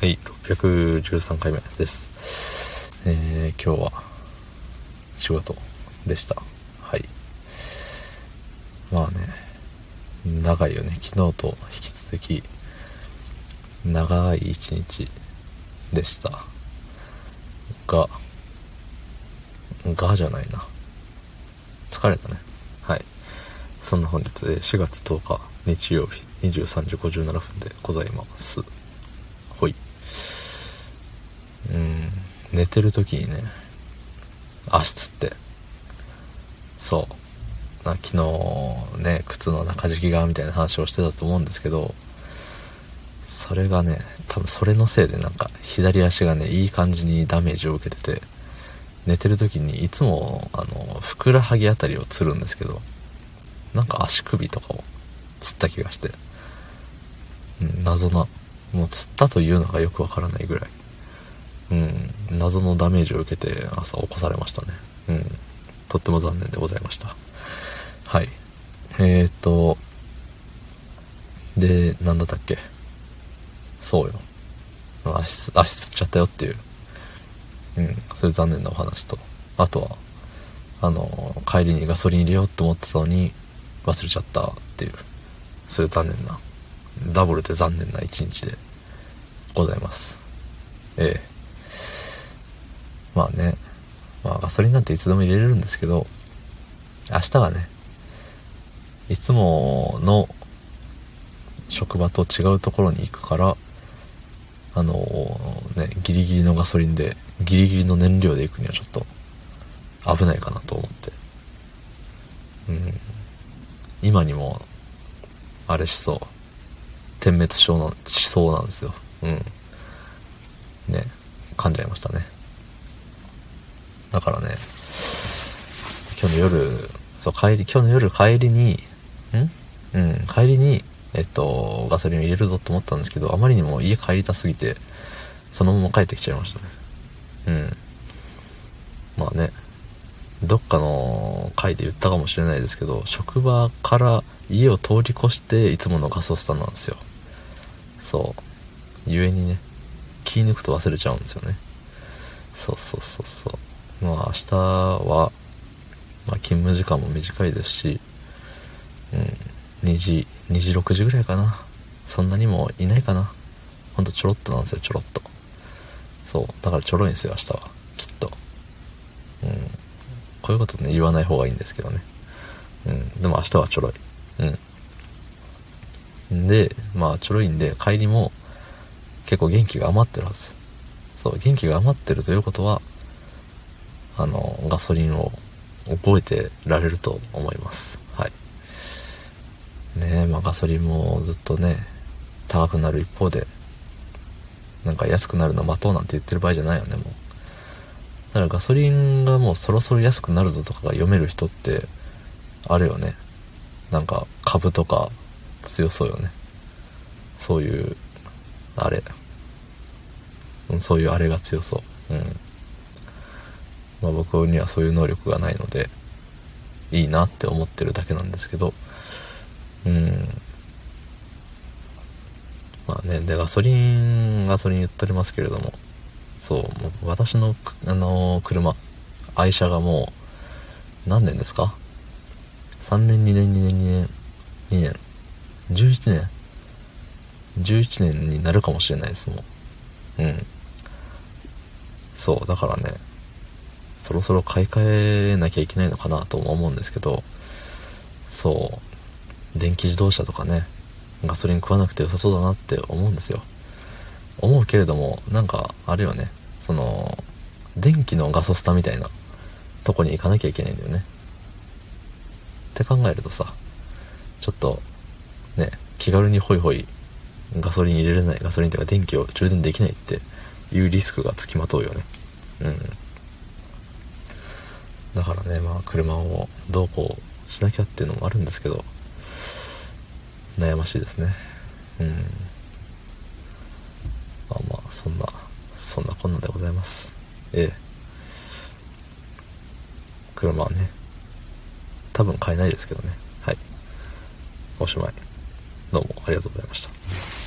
はい、613回目です。えー、今日は仕事でした。はい。まあね、長いよね。昨日と引き続き、長い一日でした。が、がじゃないな。疲れたね。はい。そんな本日、4月10日日曜日23時57分でございます。うん、寝てる時にね、足つって、そう。あ昨日ね、靴の中敷きがみたいな話をしてたと思うんですけど、それがね、多分それのせいでなんか左足がね、いい感じにダメージを受けてて、寝てる時にいつもあの、ふくらはぎあたりをつるんですけど、なんか足首とかをつった気がして、うん、謎な、もうつったというのがよくわからないぐらい、うん、謎のダメージを受けて朝起こされましたね。うん、とっても残念でございました。はい。えーと、で、なんだったっけ？そうよ。足、足つっちゃったよっていう、うん、そういう残念なお話と、あとは、あの、帰りにガソリン入れようと思ってたのに、忘れちゃったっていう、そういう残念な、ダブルで残念な一日でございます。ええ。まあね、まあガソリンなんていつでも入れれるんですけど、明日はね、いつもの職場と違うところに行くから、あのね、ギリギリのガソリンで、ギリギリの燃料で行くにはちょっと危ないかなと思って。うん。今にも、あれしそう。点滅症の、しそうなんですよ。うん。ね、噛んじゃいましたね。だからね、今日の夜、そう、帰り、今日の夜帰りに、ん？うん、帰りに、えっと、ガソリンを入れるぞと思ったんですけど、あまりにも家帰りたすぎて、そのまま帰ってきちゃいましたね。うん。まあね、どっかの回で言ったかもしれないですけど、職場から家を通り越していつものガソスタなんですよ。そう。ゆえにね、気抜くと忘れちゃうんですよね。そうそうそうそう。まあ明日は、まあ勤務時間も短いですし、うん、2時、2時6時ぐらいかな。そんなにもいないかな。ほんとちょろっとなんですよ、ちょろっと。そう。だからちょろいんですよ、明日は。きっと。うん。こういうことね、言わない方がいいんですけどね。うん。でも明日はちょろい。うん。で、まあちょろいんで、帰りも結構元気が余ってるはず。そう、元気が余ってるということは、あの、ガソリンを覚えてられると思います。はい。ねえ、まあガソリンもずっとね、高くなる一方で、なんか安くなるの待とうなんて言ってる場合じゃないよね、もう。だからガソリンがもうそろそろ安くなるぞとかが読める人って、あるよね。なんか株とか強そうよね。そういう、あれ。そういうあれが強そう。うん。まあ僕にはそういう能力がないので、いいなって思ってるだけなんですけど、うん。まあね、で、ガソリン、ガソリン言っておりますけれども、そう、もう私の、あの車、愛車がもう、何年ですか ?3 年、2年、2年、2年、2年、11年 ?11 年になるかもしれないです、もう。うん。そう、だからね、そろそろ買い替えなきゃいけないのかなとも思うんですけど、そう、電気自動車とかね、ガソリン食わなくて良さそうだなって思うんですよ。思うけれども、なんか、あれよね、その、電気のガソスタみたいなとこに行かなきゃいけないんだよね。って考えるとさ、ちょっと、ね、気軽にホイホイガソリン入れれない、ガソリンというか電気を充電できないっていうリスクがつきまとうよね。うん。だからね、まあ車をどうこうしなきゃっていうのもあるんですけど、悩ましいですね。うん。まあまあ、そんな、そんなこんなでございます。ええ。車はね、多分買えないですけどね。はい。おしまい。どうもありがとうございました。